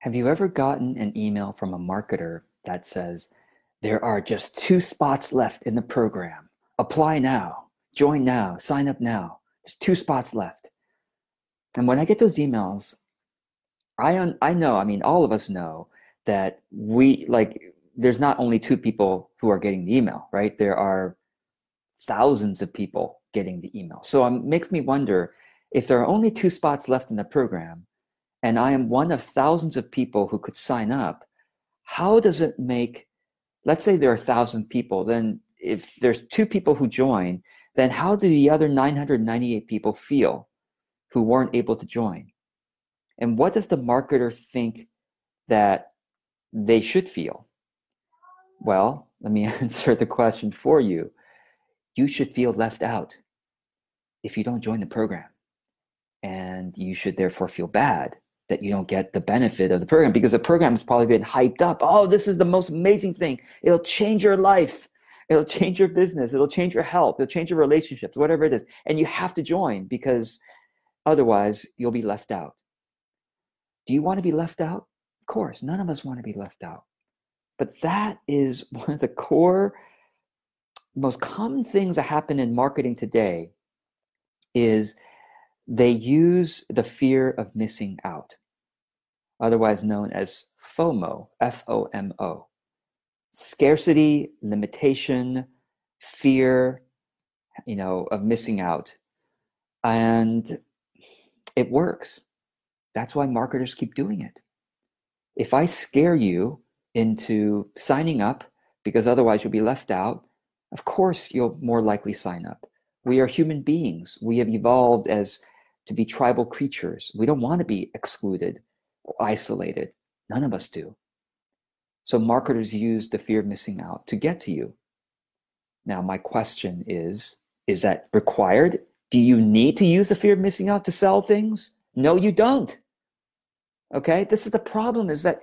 Have you ever gotten an email from a marketer that says, There are just two spots left in the program. Apply now, join now, sign up now. There's two spots left. And when I get those emails, I, un- I know, I mean, all of us know that we, like, there's not only two people who are getting the email, right? There are thousands of people getting the email. So it makes me wonder if there are only two spots left in the program, and I am one of thousands of people who could sign up, how does it make, let's say there are a thousand people, then if there's two people who join, then how do the other 998 people feel who weren't able to join? And what does the marketer think that they should feel? Well, let me answer the question for you. You should feel left out if you don't join the program. And you should therefore feel bad that you don't get the benefit of the program because the program has probably been hyped up. Oh, this is the most amazing thing. It'll change your life. It'll change your business. It'll change your health. It'll change your relationships, whatever it is. And you have to join because otherwise you'll be left out. Do you want to be left out? Of course, none of us want to be left out. But that is one of the core, most common things that happen in marketing today is they use the fear of missing out, otherwise known as FOMO, F O M O. Scarcity, limitation, fear, you know, of missing out. And it works. That's why marketers keep doing it. If I scare you into signing up because otherwise you'll be left out, of course you'll more likely sign up. We are human beings. We have evolved as to be tribal creatures. We don't want to be excluded or isolated. None of us do. So marketers use the fear of missing out to get to you. Now, my question is is that required? Do you need to use the fear of missing out to sell things? No, you don't. Okay? This is the problem is that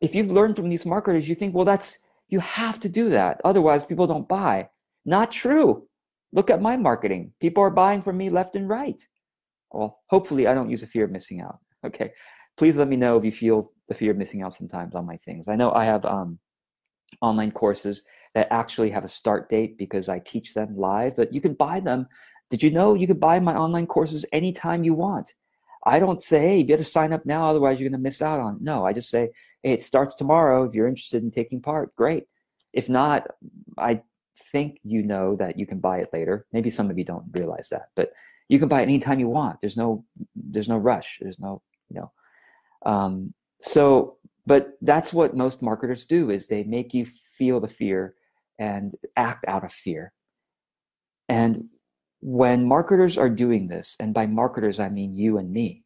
if you've learned from these marketers, you think, well, that's, you have to do that. Otherwise, people don't buy. Not true. Look at my marketing. People are buying from me left and right. Well, hopefully, I don't use a fear of missing out. Okay. Please let me know if you feel the fear of missing out sometimes on my things. I know I have um, online courses that actually have a start date because I teach them live, but you can buy them. Did you know you can buy my online courses anytime you want? I don't say, hey, you better sign up now, otherwise you're going to miss out on. It. No, I just say, hey, it starts tomorrow. If you're interested in taking part, great. If not, I think you know that you can buy it later. Maybe some of you don't realize that, but you can buy it anytime you want. There's no, there's no rush. There's no, you know. Um, so, but that's what most marketers do is they make you feel the fear and act out of fear. And when marketers are doing this, and by marketers, I mean you and me,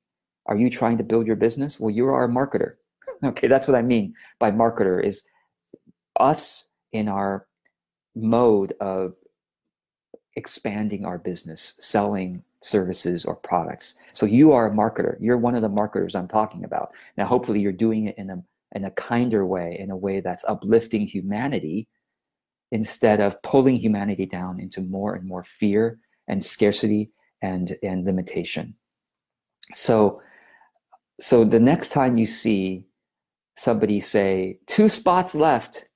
are you trying to build your business? Well, you are a marketer. Okay, that's what I mean by marketer is us in our mode of expanding our business, selling services or products. So you are a marketer. You're one of the marketers I'm talking about. Now, hopefully, you're doing it in a in a kinder way, in a way that's uplifting humanity, instead of pulling humanity down into more and more fear and scarcity and and limitation so so the next time you see somebody say two spots left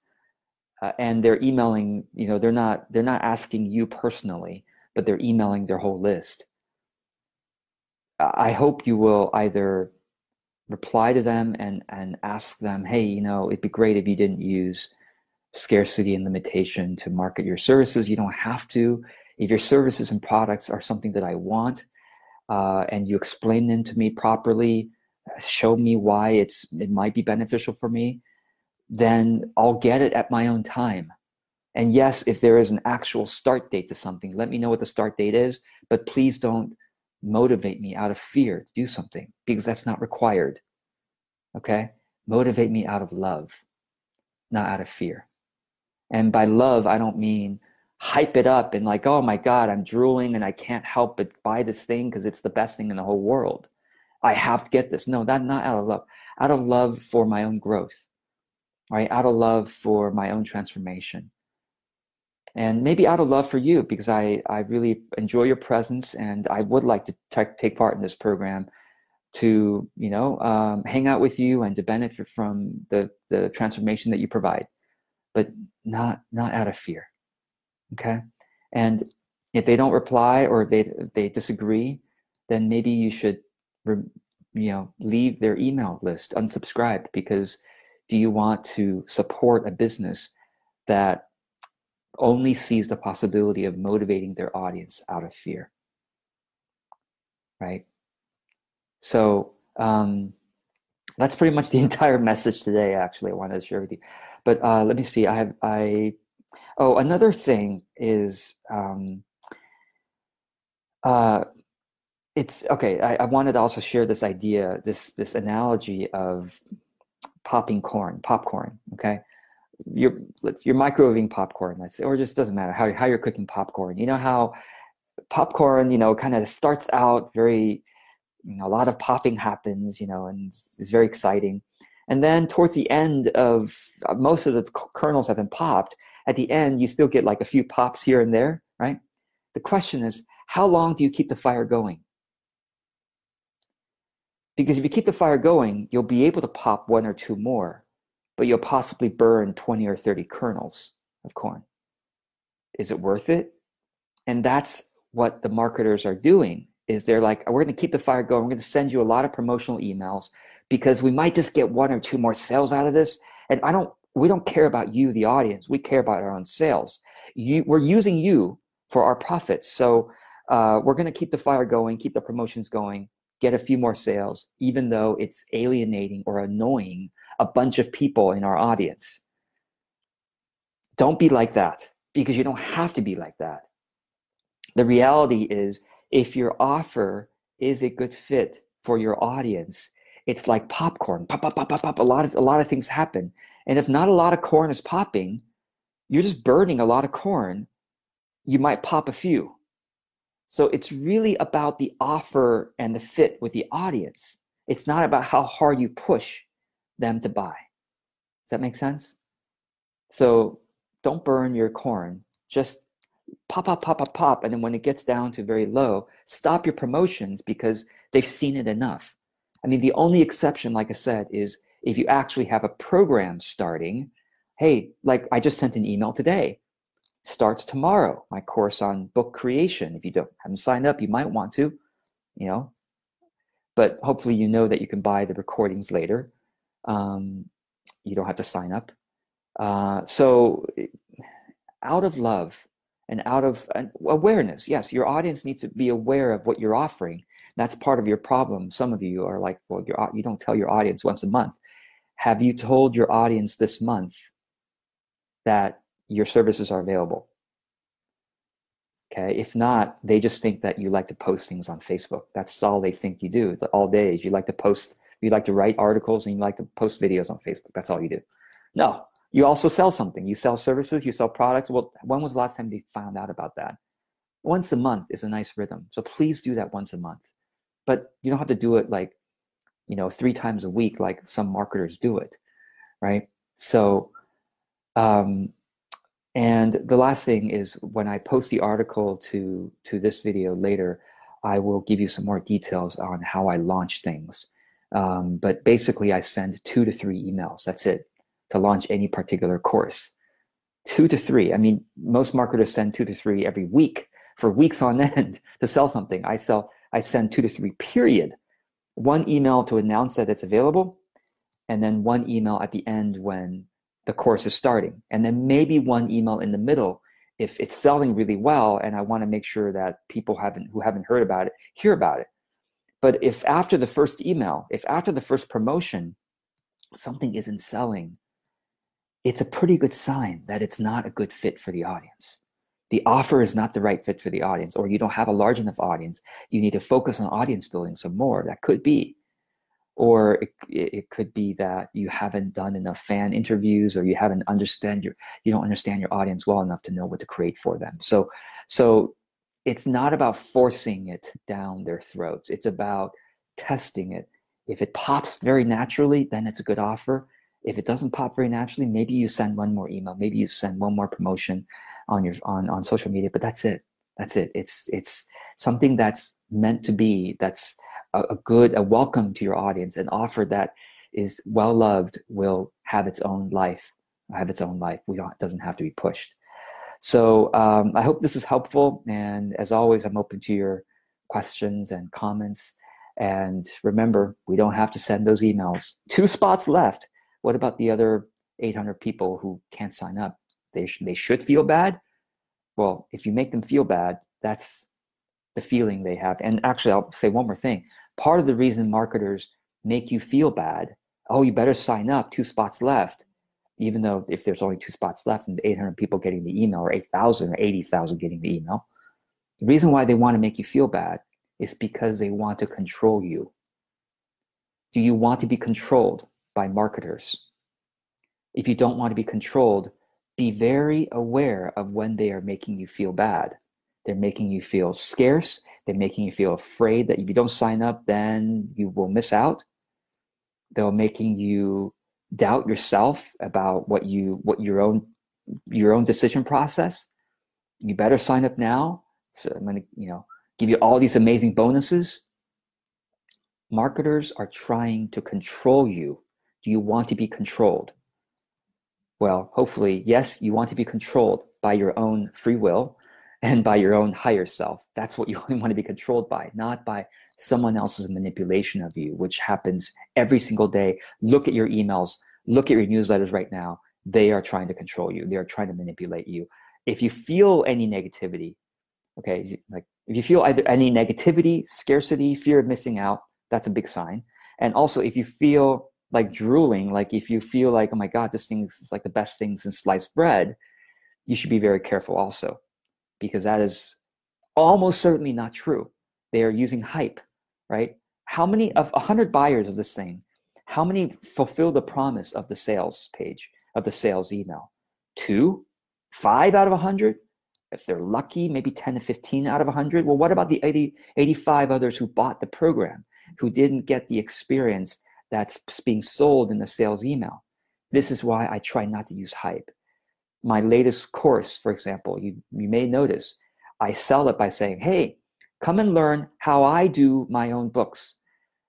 uh, and they're emailing you know they're not they're not asking you personally but they're emailing their whole list i hope you will either reply to them and and ask them hey you know it'd be great if you didn't use scarcity and limitation to market your services you don't have to if your services and products are something that I want, uh, and you explain them to me properly, show me why it's it might be beneficial for me, then I'll get it at my own time. And yes, if there is an actual start date to something, let me know what the start date is, but please don't motivate me out of fear to do something because that's not required. Okay? Motivate me out of love, not out of fear. And by love, I don't mean hype it up and like, oh my God, I'm drooling and I can't help but buy this thing because it's the best thing in the whole world. I have to get this. No, that not out of love. Out of love for my own growth. Right? Out of love for my own transformation. And maybe out of love for you because I, I really enjoy your presence and I would like to t- take part in this program to you know um, hang out with you and to benefit from the the transformation that you provide. But not not out of fear okay? And if they don't reply or if they they disagree then maybe you should you know leave their email list unsubscribed because do you want to support a business that only sees the possibility of motivating their audience out of fear right so um, that's pretty much the entire message today. Actually, I wanted to share with you. But uh, let me see. I have I. Oh, another thing is. Um, uh, it's okay. I, I wanted to also share this idea, this this analogy of popping corn, popcorn. Okay, you're you're microwaving popcorn. Let's say, or just doesn't matter how how you're cooking popcorn. You know how popcorn, you know, kind of starts out very you know, a lot of popping happens, you know, and it's, it's very exciting. And then towards the end of uh, most of the kernels have been popped. At the end, you still get like a few pops here and there, right? The question is, how long do you keep the fire going? Because if you keep the fire going, you'll be able to pop one or two more, but you'll possibly burn 20 or 30 kernels of corn. Is it worth it? And that's what the marketers are doing is they're like, we're going to keep the fire going. We're going to send you a lot of promotional emails because we might just get one or two more sales out of this. And I don't, we don't care about you, the audience. We care about our own sales. You, we're using you for our profits. So uh, we're going to keep the fire going, keep the promotions going, get a few more sales, even though it's alienating or annoying a bunch of people in our audience. Don't be like that because you don't have to be like that. The reality is if your offer is a good fit for your audience, it's like popcorn. Pop, pop, pop, pop, pop. A lot of a lot of things happen. And if not a lot of corn is popping, you're just burning a lot of corn. You might pop a few. So it's really about the offer and the fit with the audience. It's not about how hard you push them to buy. Does that make sense? So don't burn your corn. Just pop, pop, pop, pop, pop. And then when it gets down to very low, stop your promotions because they've seen it enough. I mean, the only exception, like I said, is if you actually have a program starting. Hey, like I just sent an email today. Starts tomorrow, my course on book creation. If you don't haven't signed up, you might want to, you know. But hopefully you know that you can buy the recordings later. Um, you don't have to sign up. Uh, so out of love, and out of awareness. Yes, your audience needs to be aware of what you're offering. That's part of your problem. Some of you are like, well, you you don't tell your audience once a month. Have you told your audience this month that your services are available? Okay, if not, they just think that you like to post things on Facebook. That's all they think you do. All day is you like to post, you like to write articles, and you like to post videos on Facebook. That's all you do. No, you also sell something. You sell services, you sell products. Well, when was the last time they found out about that? Once a month is a nice rhythm. So please do that once a month. But you don't have to do it like, you know, three times a week like some marketers do it, right? So, um, and the last thing is when I post the article to to this video later, I will give you some more details on how I launch things. Um, but basically, I send two to three emails. That's it to launch any particular course. Two to three. I mean, most marketers send two to three every week for weeks on end to sell something. I sell, I send two to three, period. One email to announce that it's available, and then one email at the end when the course is starting. And then maybe one email in the middle if it's selling really well and I want to make sure that people haven't who haven't heard about it hear about it. But if after the first email, if after the first promotion, something isn't selling, it's a pretty good sign that it's not a good fit for the audience. The offer is not the right fit for the audience, or you don't have a large enough audience. You need to focus on audience building some more. That could be. Or it, it could be that you haven't done enough fan interviews, or you haven't understand your you don't understand your audience well enough to know what to create for them. So, so it's not about forcing it down their throats. It's about testing it. If it pops very naturally, then it's a good offer. If it doesn't pop very naturally, maybe you send one more email, maybe you send one more promotion on your on, on social media, but that's it. That's it. It's it's something that's meant to be, that's a, a good, a welcome to your audience, an offer that is well loved will have its own life, have its own life. We don't, doesn't have to be pushed. So um, I hope this is helpful. And as always, I'm open to your questions and comments. And remember, we don't have to send those emails. Two spots left. What about the other 800 people who can't sign up? They, sh- they should feel bad. Well, if you make them feel bad, that's the feeling they have. And actually, I'll say one more thing. Part of the reason marketers make you feel bad, oh, you better sign up, two spots left, even though if there's only two spots left and 800 people getting the email or 8,000 or 80,000 getting the email, the reason why they want to make you feel bad is because they want to control you. Do you want to be controlled by marketers? If you don't want to be controlled, be very aware of when they are making you feel bad. They're making you feel scarce. They're making you feel afraid that if you don't sign up, then you will miss out. They're making you doubt yourself about what you what your own your own decision process. You better sign up now. So I'm gonna, you know, give you all these amazing bonuses. Marketers are trying to control you. Do you want to be controlled? Well, hopefully, yes, you want to be controlled by your own free will and by your own higher self. That's what you only want to be controlled by, not by someone else's manipulation of you, which happens every single day. Look at your emails, look at your newsletters right now. They are trying to control you, they are trying to manipulate you. If you feel any negativity, okay, like if you feel either any negativity, scarcity, fear of missing out, that's a big sign. And also, if you feel like drooling, like if you feel like, oh my God, this thing is like the best thing since sliced bread, you should be very careful also, because that is almost certainly not true. They are using hype, right? How many of 100 buyers of this thing, how many fulfill the promise of the sales page, of the sales email? Two? Five out of 100? If they're lucky, maybe 10 to 15 out of 100. Well, what about the 80, 85 others who bought the program, who didn't get the experience that's being sold in the sales email? This is why I try not to use hype. My latest course, for example, you, you may notice, I sell it by saying, hey, come and learn how I do my own books.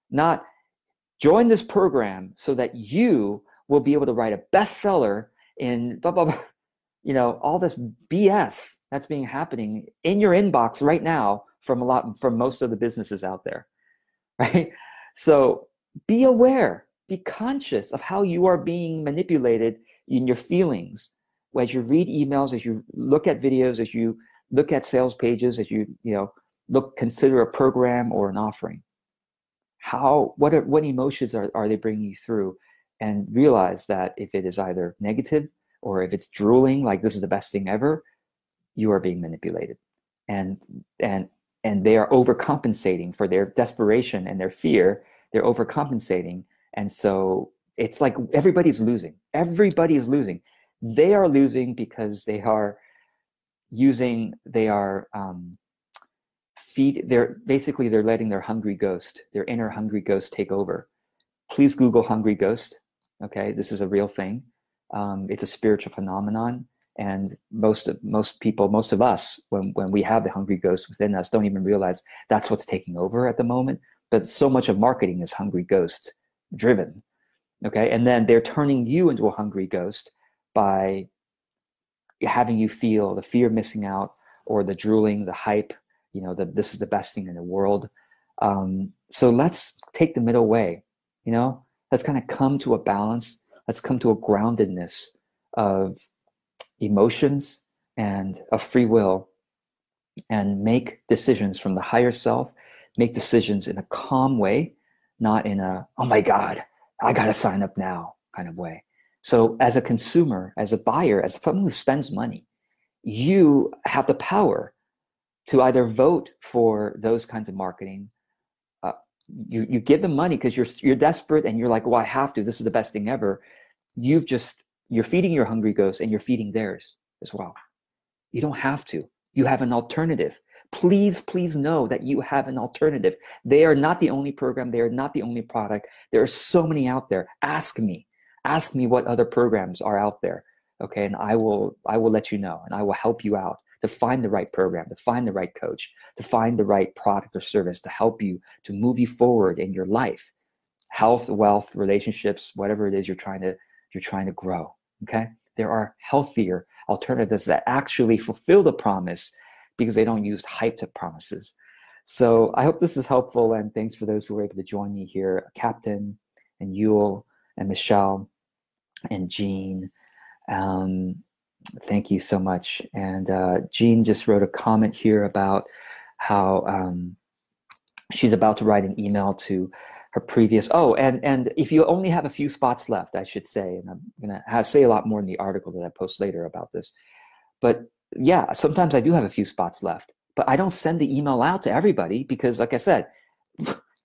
Not join this program so that you will be able to write a bestseller in blah, blah, blah. You know, all this BS that's being happening in your inbox right now from a lot from most of the businesses out there right so be aware be conscious of how you are being manipulated in your feelings as you read emails as you look at videos as you look at sales pages as you you know look consider a program or an offering how what are, what emotions are, are they bringing you through? And realize that if it is either negative or if it's drooling like this is the best thing ever you are being manipulated. And and and they are overcompensating for their desperation and their fear. They're overcompensating. And so it's like everybody's losing. Everybody is losing they are losing because they are using they are um, feed they're basically they're letting their hungry ghost their inner hungry ghost take over. Please google hungry ghost okay? This is a real thing. Um, it's a spiritual phenomenon and most of most people most of us when when we have the hungry ghost within us don't even realize that's what's taking over at the moment but so much of marketing is hungry ghost driven okay? And then they're turning you into a hungry ghost by having you feel the fear of missing out or the drooling the hype you know that this is the best thing in the world. Um, so let's take the middle way you know? Let's kind of come to a balance. Let's come to a groundedness of emotions and a free will and make decisions from the higher self, make decisions in a calm way, not in a, oh my God, I got to sign up now kind of way. So, as a consumer, as a buyer, as someone who spends money, you have the power to either vote for those kinds of marketing. Uh, you, you give them money because you're, you're desperate and you're like, well, I have to. This is the best thing ever. You've just you're feeding your hungry ghost and you're feeding theirs as well. You don't have to. You have an alternative. Please, please know that you have an alternative. They are not the only program. They are not the only product. There are so many out there. Ask me. Ask me what other programs are out there. Okay. And I will, I will let you know and I will help you out to find the right program, to find the right coach, to find the right product or service to help you to move you forward in your life, health, wealth, relationships, whatever it is you're trying to you're trying to grow. Okay, there are healthier alternatives that actually fulfill the promise because they don't use hyped promises. So I hope this is helpful, and thanks for those who were able to join me here, Captain and yule and Michelle and Jean. Um, thank you so much. And uh, Jean just wrote a comment here about how um, she's about to write an email to her previous. Oh, and and if you only have a few spots left, I should say, and I'm gonna have, say a lot more in the article that I post later about this. But yeah, sometimes I do have a few spots left, but I don't send the email out to everybody because, like I said,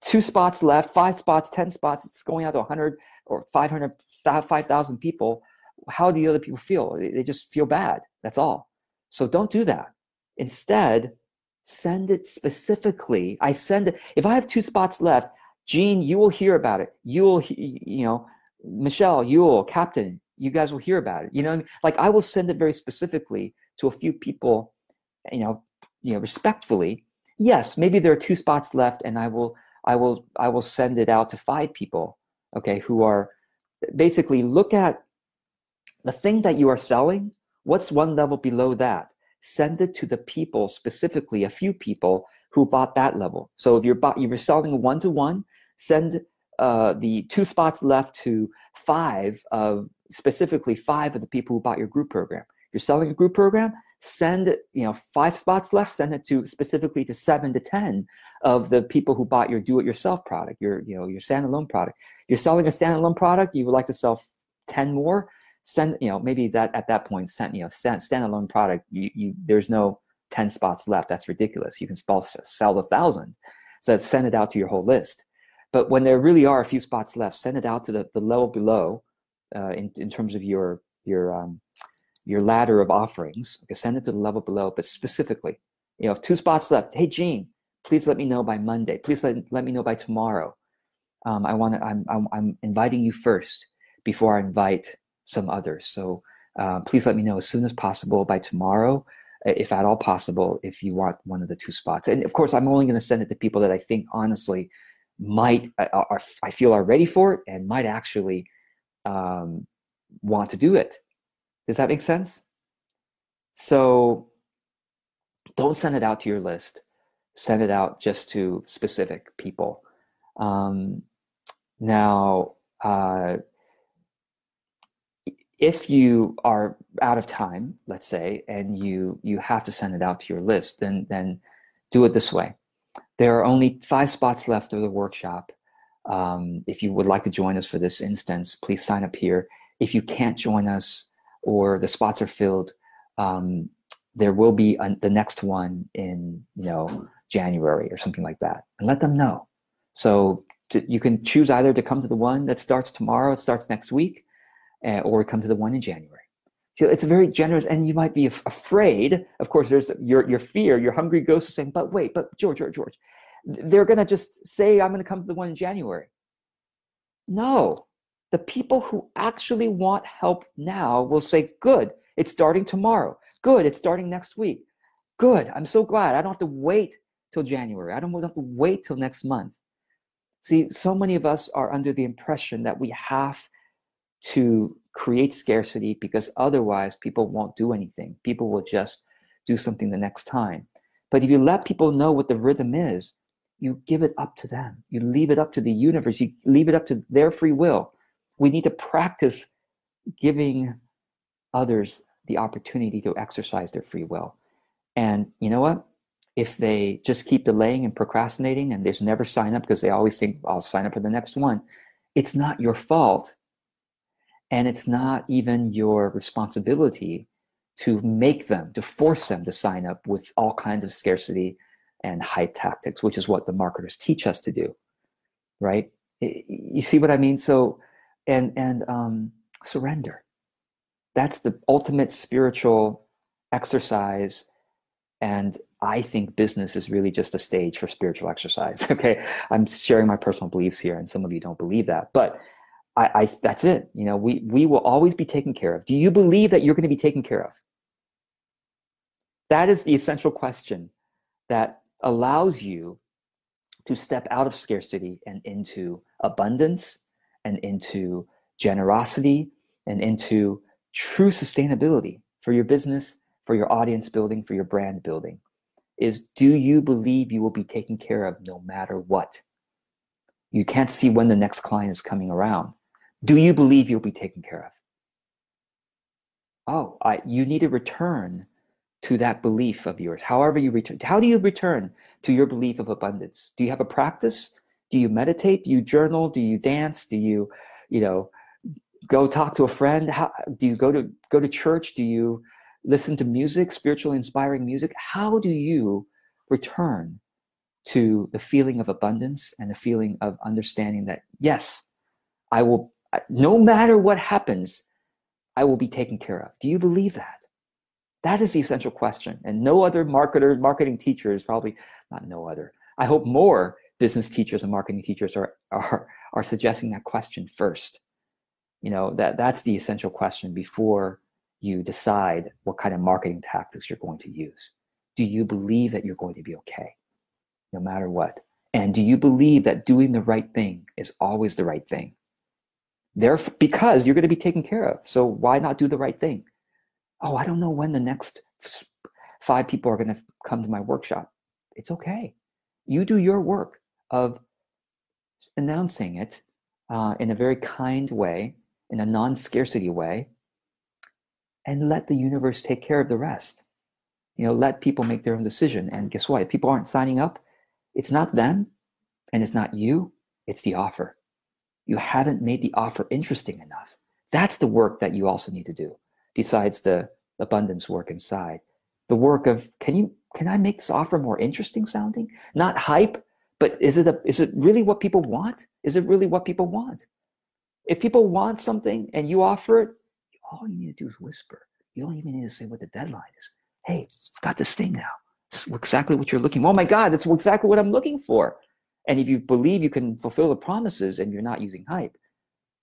two spots left, five spots, ten spots. It's going out to 100 or 500, 5,000 people how do the other people feel? They just feel bad. That's all. So don't do that. Instead, send it specifically. I send it. If I have two spots left, Jean, you will hear about it. You will, you know, Michelle, you will, Captain, you guys will hear about it. You know, like I will send it very specifically to a few people, you know, you know, respectfully. Yes, maybe there are two spots left, and I will, I will, I will send it out to five people. Okay, who are basically look at the thing that you are selling, what's one level below that? Send it to the people, specifically a few people who bought that level. So if you're bought, you're selling one to one, send uh, the two spots left to five of specifically five of the people who bought your group program. You're selling a group program, send you know five spots left, send it to specifically to seven to ten of the people who bought your do-it-yourself product, your you know your standalone product. You're selling a standalone product, you would like to sell ten more send you know maybe that at that point send you know stand, standalone product you, you there's no 10 spots left. That's ridiculous. You can sell, sell a thousand. So send it out to your whole list. But when there really are a few spots left send it out to the, the level below uh, in, in terms of your your um, your ladder of offerings okay send it to the level below but specifically you know two spots left hey Jean please let me know by monday please let, let me know by tomorrow um, i want to I'm, I'm, I'm inviting you first before i invite some others. So uh, please let me know as soon as possible by tomorrow, if at all possible, if you want one of the two spots. And of course, I'm only going to send it to people that I think honestly might uh, are, I feel are ready for it and might actually um, want to do it. Does that make sense? So don't send it out to your list. Send it out just to specific people. Um, now, uh, if you are out of time, let's say, and you you have to send it out to your list, then then do it this way. There are only five spots left of the workshop. Um, if you would like to join us for this instance, please sign up here. If you can't join us or the spots are filled, um, there will be a, the next one in you know January or something like that, and let them know. So to, you can choose either to come to the one that starts tomorrow, it starts next week, uh, or come to the one in January. So it's a very generous, and you might be af- afraid. Of course, there's your your fear, your hungry ghost is saying, "But wait, but George, George, George, they're to just say I'm to come to the one in January." No, the people who actually want help now will say, "Good, it's starting tomorrow. Good, it's starting next week. Good, I'm so glad. I don't have to wait till January. I don't have to wait till next month." See, so many of us are under the impression that we have to create scarcity because otherwise people won't do anything. People will just do something the next time. But if you let people know what the rhythm is, you give it up to them. You leave it up to the universe. You leave it up to their free will. We need to practice giving others the opportunity to exercise their free will. And you know what? If they just keep delaying and procrastinating and there's never sign up because they always think, I'll sign up for the next one, it's not your fault and it's not even your responsibility to make them, to force them to sign up with all kinds of scarcity and hype tactics, which is what the marketers teach us to do, right? You see what I mean? So, and and um, surrender. That's the ultimate spiritual exercise, and I think business is really just a stage for spiritual exercise. Okay, I'm sharing my personal beliefs here, and some of you don't believe that, but I, I that's it. You know, we we will always be taken care of. Do you believe that you're going to be taken care of? That is the essential question that allows you to step out of scarcity and into abundance and into generosity and into true sustainability for your business, for your audience building, for your brand building. Is do you believe you will be taken care of no matter what? You can't see when the next client is coming around. Do you believe you'll be taken care of? Oh, I, you need to return to that belief of yours. However, you return. How do you return to your belief of abundance? Do you have a practice? Do you meditate? Do you journal? Do you dance? Do you, you know, go talk to a friend? How do you go to go to church? Do you listen to music, spiritually inspiring music? How do you return to the feeling of abundance and the feeling of understanding that yes, I will no matter what happens, I will be taken care of. Do you believe that? That is the essential question. And no other marketer, marketing teacher is probably not no other. I hope more business teachers and marketing teachers are are are suggesting that question first. You know, that that's the essential question before you decide what kind of marketing tactics you're going to use. Do you believe that you're going to be okay no matter what? And do you believe that doing the right thing is always the right thing? Therefore, because you're going to be taken care of. So why not do the right thing? oh, I don't know when the next five people are going to come to my workshop. It's okay. You do your work of announcing it uh, in a very kind way, in a non scarcity way, and let the universe take care of the rest. You know, let people make their own decision. And guess what? If people aren't signing up, it's not them and it's not you, it's the offer. You haven't made the offer interesting enough. That's the work that you also need to do besides the abundance work inside the work of can you can i make this offer more interesting sounding not hype but is it a, is it really what people want? Is it really what people want? If people want something and you offer it all you need to do is whisper. You don't even need to say what the deadline is. Hey i've got this thing now. Is exactly what you're looking for oh my god that's exactly what i'm looking for. And if you believe you can fulfill the promises and you're not using hype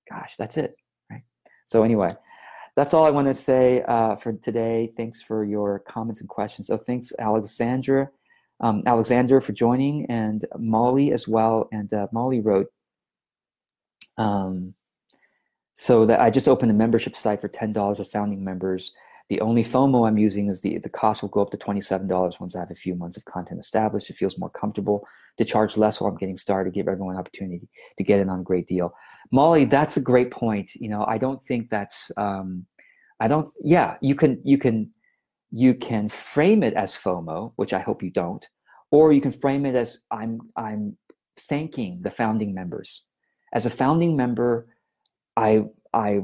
gosh that's it right? So anyway that's all I want to say uh, for today. Thanks for your comments and questions. So thanks, Alexandra, um, Alexander, for joining, and Molly as well. And uh, Molly wrote, um, so that I just opened a membership site for ten dollars with founding members. The only FOMO I'm using is the the cost will go up to twenty seven dollars once I have a few months of content established. It feels more comfortable to charge less while I'm getting started, give everyone an opportunity to get in on a great deal. Molly, that's a great point. You know, I don't think that's. Um, I don't. Yeah, you can. You can. You can frame it as FOMO, which I hope you don't, or you can frame it as I'm. I'm thanking the founding members. As a founding member, I. I.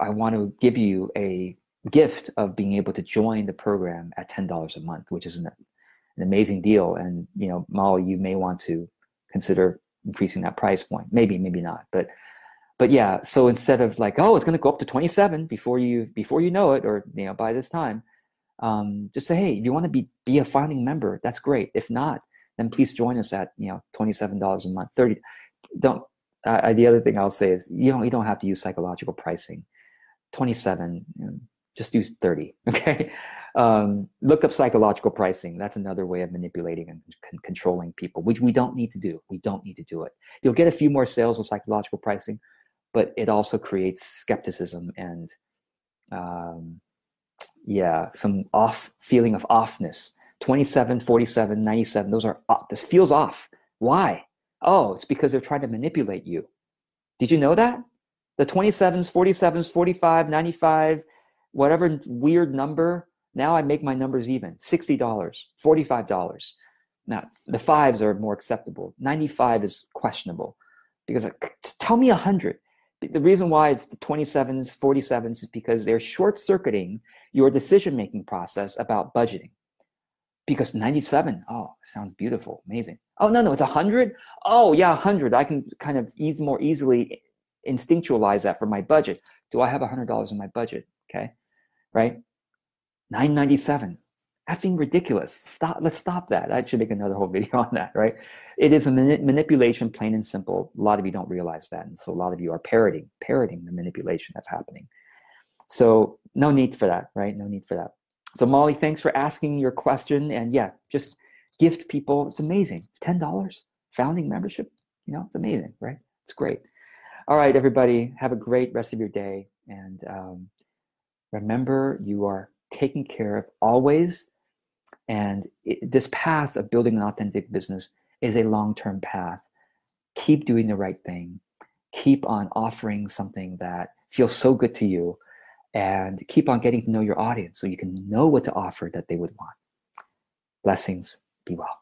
I want to give you a gift of being able to join the program at ten dollars a month, which is an, an amazing deal. And you know, Molly, you may want to consider increasing that price point. Maybe, maybe not. But but yeah, so instead of like, oh, it's going to go up to 27 before you before you know it, or you know by this time, um, just say, hey, if you want to be be a founding member, that's great. If not, then please join us at you know $27 a month, 30. Don't. Uh, the other thing I'll say is you don't you don't have to use psychological pricing. 27, you know, just use 30. Okay. Um, look up psychological pricing. That's another way of manipulating and controlling people, which we don't need to do. We don't need to do it. You'll get a few more sales with psychological pricing, but it also creates skepticism and, um, yeah, some off feeling of offness. 27, 47, 97, those are off. This feels off. Why? Oh, it's because they're trying to manipulate you. Did you know that? The 27s, 47s, 45, 95, whatever weird number now I make my numbers even $60, $45. Now, the fives are more acceptable. 95 is questionable because like, tell me 100. The reason why it's the 27s, 47s is because they're short circuiting your decision making process about budgeting. Because 97, oh, sounds beautiful, amazing. Oh, no, no, it's 100. Oh, yeah, 100. I can kind of ease more easily instinctualize that for my budget. Do I have $100 in my budget? Okay, right? 997 effing ridiculous stop let's stop that i should make another whole video on that right it is a mani- manipulation plain and simple a lot of you don't realize that and so a lot of you are parroting parroting the manipulation that's happening so no need for that right no need for that so Molly, thanks for asking your question. And yeah, just gift people. It's amazing. Ten dollars founding membership. You know, it's amazing, right? It's great. All right, everybody, have a great rest of your day. And um, remember, you are taken care of always. And it, this path of building an authentic business is a long term path. Keep doing the right thing. Keep on offering something that feels so good to you and keep on getting to know your audience so you can know what to offer that they would want. Blessings. Be well.